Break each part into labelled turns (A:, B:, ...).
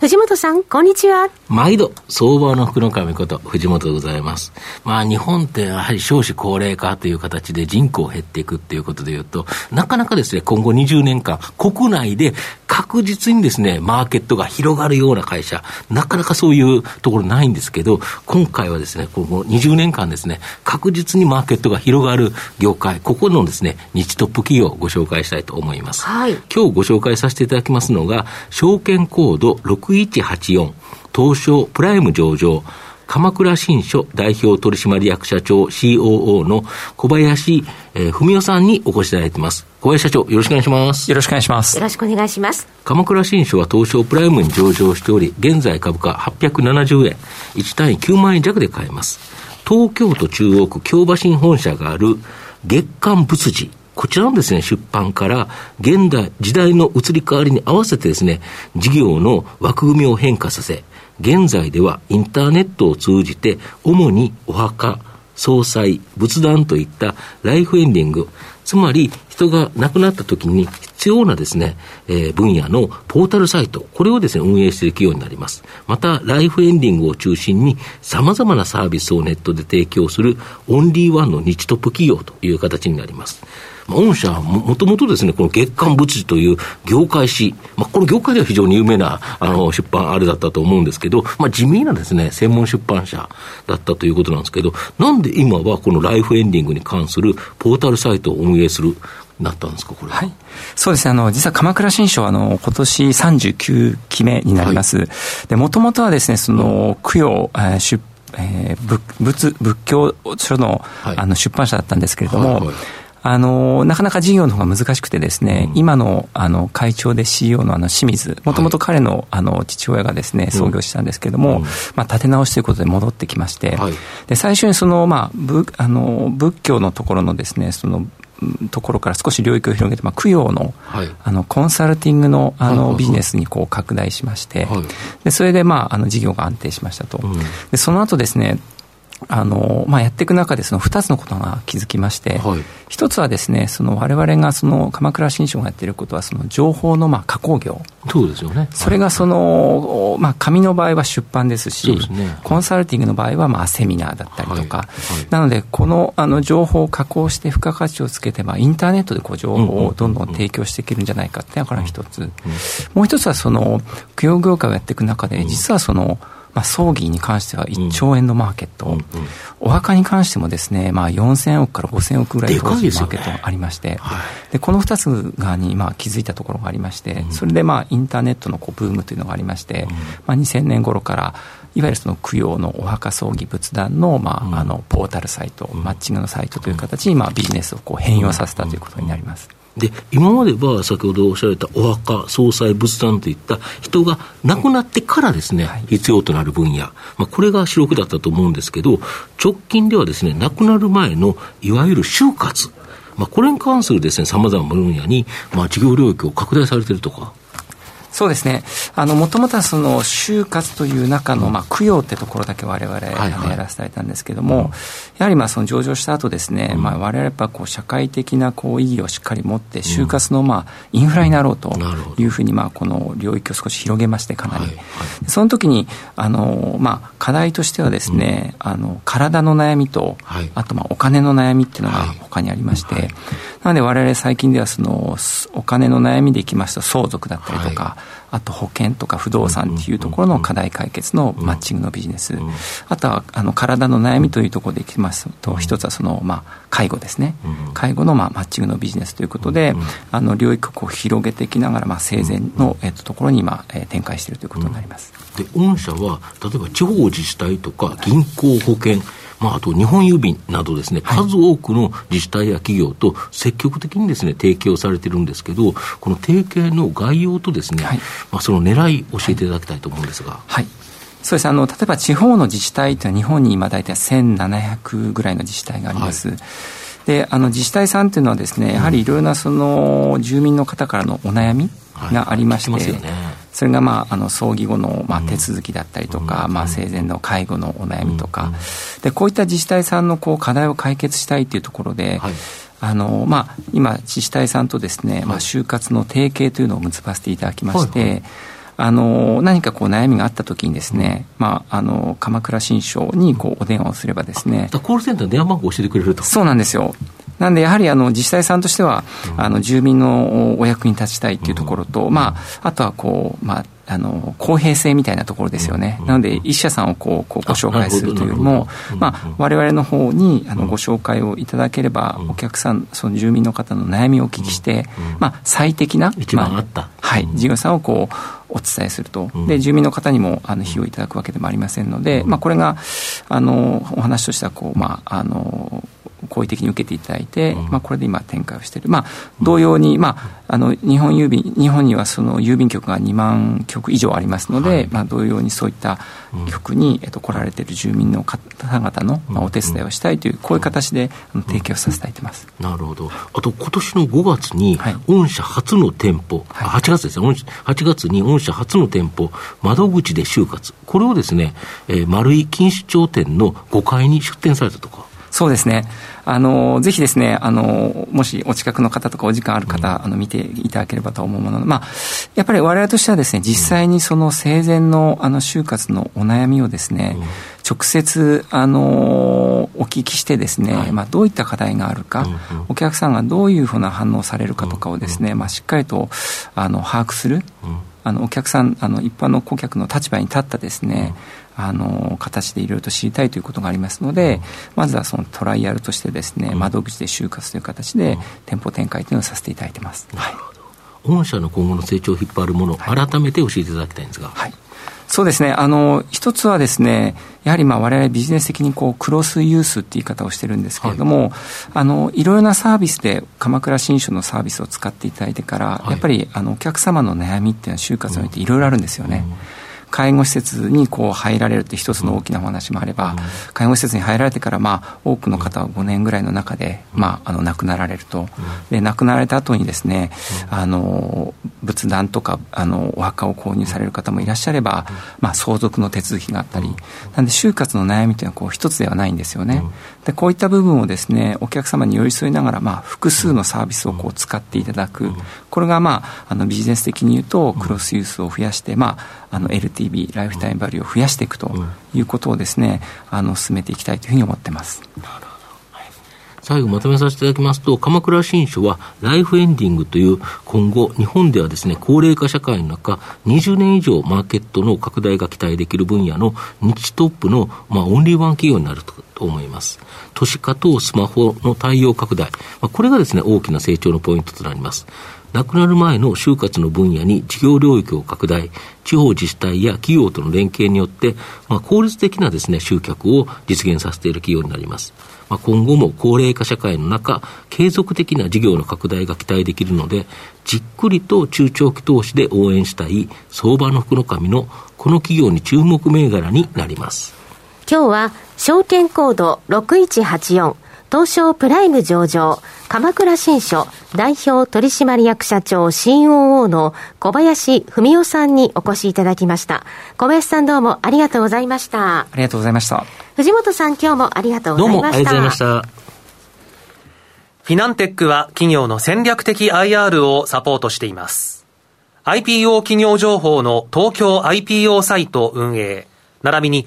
A: 藤本さん、こんにちは。
B: 毎度、相場の福の神こと、藤本でございます。まあ、日本ってやはり少子高齢化という形で人口減っていくっていうことでいうと、なかなかですね、今後20年間、国内で確実にですね、マーケットが広がるような会社、なかなかそういうところないんですけど、今回はですね、今後20年間ですね、確実にマーケットが広がる業界、ここのですね、日トップ企業をご紹介したいと思います。はい。今日ご紹介させていただきますのが、証券コード6 6184東証プライム上場鎌倉新書代表取締役社長 COO の小林、えー、文夫さんにお越しいただいています。小林社長、よろしくお願いします。
C: よろしくお願いします。
A: よろしくお願いします。
B: 鎌倉新書は東証プライムに上場しており、現在株価870円、1単位9万円弱で買えます。東京都中央区京橋に本社がある月刊仏寺こちらのですね、出版から、現代、時代の移り変わりに合わせてですね、事業の枠組みを変化させ、現在ではインターネットを通じて、主にお墓、葬祭、仏壇といったライフエンディング、つまり人が亡くなった時に必要なですね、えー、分野のポータルサイト、これをですね、運営している企業になります。また、ライフエンディングを中心に様々なサービスをネットで提供するオンリーワンの日トップ企業という形になります。御社も、もともとですね、この月刊物理という業界誌、まあ、この業界では非常に有名なあの出版あれだったと思うんですけど、まあ、地味なですね、専門出版社だったということなんですけど、なんで今はこのライフエンディングに関するポータルサイトを運営するなったんですか、これ
C: は？い。そうですね、あの、実は鎌倉新書は、あの、今年39期目になります。はい、で、もともとはですね、その、供養、えー、出えー、仏仏教書のはい、あの出版社だったんですけれども、はいはい。あの、なかなか事業の方が難しくてですね、うん、今の、あの、会長で CEO のあの、清水、もともと彼の、あの、父親がですね、創業したんですけれども、うん、まあ、立て直しということで戻ってきまして、はい、で、最初にその、まあ、ぶ、あの、仏教のところのですね、その、ところから少し領域を広げて、まあ、供養のはい、あのコンサルティングのあの、ビジネスにこう拡大しまして、はい、でそれで、まあ、あの事業が安定しましたと、うん、でその後ですねあの、まあ、やっていく中で、その2つのことが気づきまして、はい、一つはですね、その我々がその鎌倉新書がやっていることは、その情報のまあ加工業。
B: そうですよね。
C: それがその、まあ、紙の場合は出版ですし、すね、コンサルティングの場合はまあセミナーだったりとか、はい。はい、なので、このあの情報を加工して付加価値をつけて、まあ、インターネットでこう情報をどんどん提供していけるんじゃないかっていうのがこれが一つ。もう一つは、その、供養業界をやっていく中で、実はその、まあ、葬儀に関しては1兆円のマーケット、うんうん。うん、お墓に関してもですね、まあ、4000億から5000億ぐらい当時マーケットがありまして、で、ねはい、この2つがに、まあ、気づいたところがありまして、それで、まあ、インターネットのこうブームというのがありまして、まあ、2000年頃からいわゆるその供養のお墓葬儀仏壇の,、まああのポータルサイト、マッチングのサイトという形に、まあ、ビジネスをこう変容させたということになります。
B: で、今までは先ほどおっしゃられたお墓、総裁、仏壇といった人が亡くなってからですね、はい、必要となる分野、まあ、これが主力だったと思うんですけど、直近ではですね、亡くなる前のいわゆる就活、まあ、これに関するですね、様々な分野に、まあ、事業領域を拡大されているとか、
C: そうですね。もともとはその、就活という中の、まあ、供養ってところだけ我々、はいはい、やらせていたんですけれども、やはりまあ、その上場した後ですね、うん、まあ、我々やっぱこう、社会的なこう、意義をしっかり持って、就活のまあ、インフラになろうというふうに、まあ、この領域を少し広げまして、かなり。はいはい、その時に、あの、まあ、課題としてはですね、うん、あの、体の悩みと、はい、あとまあ、お金の悩みっていうのが他にありまして、なので我々最近ではその、お金の悩みでいきますと、相続だったりとか、あと保険とか不動産っていうところの課題解決のマッチングのビジネス、あとはあの体の悩みというところでいきます。と、一つはその、まあ、介護ですね、介護の、まあ、マッチングのビジネスということで、あの領域をこう広げていきながら、まあ、生前の、えっと、ところに今、えー、展開しているということになります。
B: で御社は例えば地方自治体とか銀行保険まあ、あと日本郵便などですね、数多くの自治体や企業と積極的にですね、提携をされてるんですけど、この提携の概要とですね、はい、まあ、その狙い教えていただきたいと思うんですが。
C: はい。そうですあの例えば地方の自治体というのは日本に今大体1700ぐらいの自治体があります。はい。であの自治体さんというのはですねやはりいろいろなその住民の方からのお悩みがありまして、はいね、それが、まあ、あの葬儀後の、まあ、手続きだったりとか、うん、まあ、生前の介護のお悩みとか、うん、でこういった自治体さんのこう課題を解決したいというところで、はい。あのまあ、今、自治体さんとですね、まあ、就活の提携というのを結ばせていただきまして、はいはい。あの何かこう悩みがあったときにですね、まあ、あの鎌倉新書にこうお電話をすればですね
B: コールセンターの電話番号を教えてくれると。
C: そうなんですよなんでやはりあの自治体さんとしては、あの住民のお役に立ちたいというところと、まあ、あとはこう、まあ、あの公平性みたいなところですよね、なので、一社さんをこうこうご紹介するというよりも、われわれの方にあのご紹介をいただければ、お客さん、その住民の方の悩みをお聞きして、まあ、最適な、
B: まあ、
C: はい、事業さんをこうお伝えすると、で住民の方にもあの費用いただくわけでもありませんので、まあ、これがあのお話としてはこう、まあ、あの好意的に受けていただいて、まあ、これで今展開をしている、まあ、同様に、まあ、あの日本郵便日本にはその郵便局が2万局以上ありますので、はい、まあ、同様にそういった局に、えっと、来られている住民の方々の、まあ、お手伝いをしたいというこういう形で提供させていただいてます、
B: なるほど。あと今年の5月に、御社初の店舗、はい、8月ですね。8月に御社初の店舗窓口で就活。これをですね、えー、丸井錦糸町店の5階に出店されたとか
C: そうですね。あの、ぜひですね、あの、もしお近くの方とかお時間ある方、うん、あの、見ていただければと思うもの。まあ、やっぱり我々としてはですね、実際にその生前の、あの、就活のお悩みをですね、うん、直接、あの、お聞きしてですね、はい、まあ、どういった課題があるか、うんうん、お客さんがどういうふうな反応されるかとかをですね、まあ、しっかりと、あの、把握する、あの、お客さん、あの、一般の顧客の立場に立ったですね、あの形でいろいろと知りたいということがありますので、まずはそのトライアルとしてですね、窓口で就活という形で店舗展開というのをさせていただいてます。
B: なるほど。御社の今後の成長を引っ張るもの、はい、改めて教えていただきたいんですが。
C: はいそうですね。あの、一つはですね、やはりまあ我々ビジネス的にこうクロスユースっていう言い方をしてるんですけれども、はい、あの、いろいろなサービスで鎌倉新書のサービスを使っていただいてから、はい、やっぱりあのお客様の悩みっていうのは就活においていろいろあるんですよね。うんうん介護施設にこう入られるって一つの大きなお話もあれば、介護施設に入られてから、まあ、多くの方は5年ぐらいの中で、まあ、あの亡くなられると、で亡くなられた後にですね、あの仏壇とかあのお墓を購入される方もいらっしゃれば、まあ、相続の手続きがあったり、なんで就活の悩みというのはこう一つではないんですよね。でこういった部分をですねお客様に寄り添いながら、まあ、複数のサービスをこう使っていただく、これが、まあ、あのビジネス的に言うとクロスユースを増やして、まあ、あの LTV ライフタイムバリューを増やしていくということをですね、あの進めていきたいというふうに思ってます。
B: 最後まとめさせていただきますと、鎌倉新書はライフエンディングという今後、日本ではですね、高齢化社会の中、20年以上マーケットの拡大が期待できる分野の日トップの、まあ、オンリーワン企業になると思います。都市化とスマホの対応拡大、まあ、これがですね、大きな成長のポイントとなります。亡くなる前の就活の分野に事業領域を拡大、地方自治体や企業との連携によって、まあ、効率的なですね、集客を実現させている企業になります。まあ、今後も高齢化社会の中、継続的な事業の拡大が期待できるので、じっくりと中長期投資で応援したい相場の福の神のこの企業に注目銘柄になります。
A: 今日は証券コード6184東証プライム上場、鎌倉新書代表取締役社長 COO の小林文夫さんにお越しいただきました。小林さんどうもありがとうございました。
C: ありがとうございました。
A: 藤本さん今日もありがとうございました。どうもありがとうございました。
D: フィナンテックは企業の戦略的 IR をサポートしています。IPO 企業情報の東京 IPO サイト運営、並びに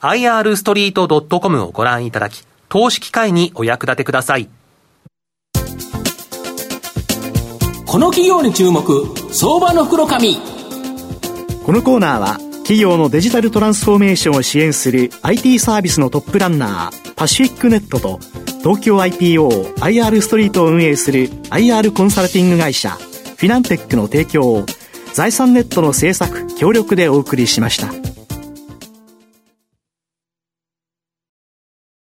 D: irstreet.com をご覧いただき、投資機会にお役立てください。
E: この企業に注目、相場の袋紙。
F: このコーナーは、企業のデジタルトランスフォーメーションを支援する IT サービスのトップランナー、パシフィックネットと、東京 IPO、IR ストリートを運営する IR コンサルティング会社、フィナンテックの提供を、財産ネットの制作、協力でお送りしました。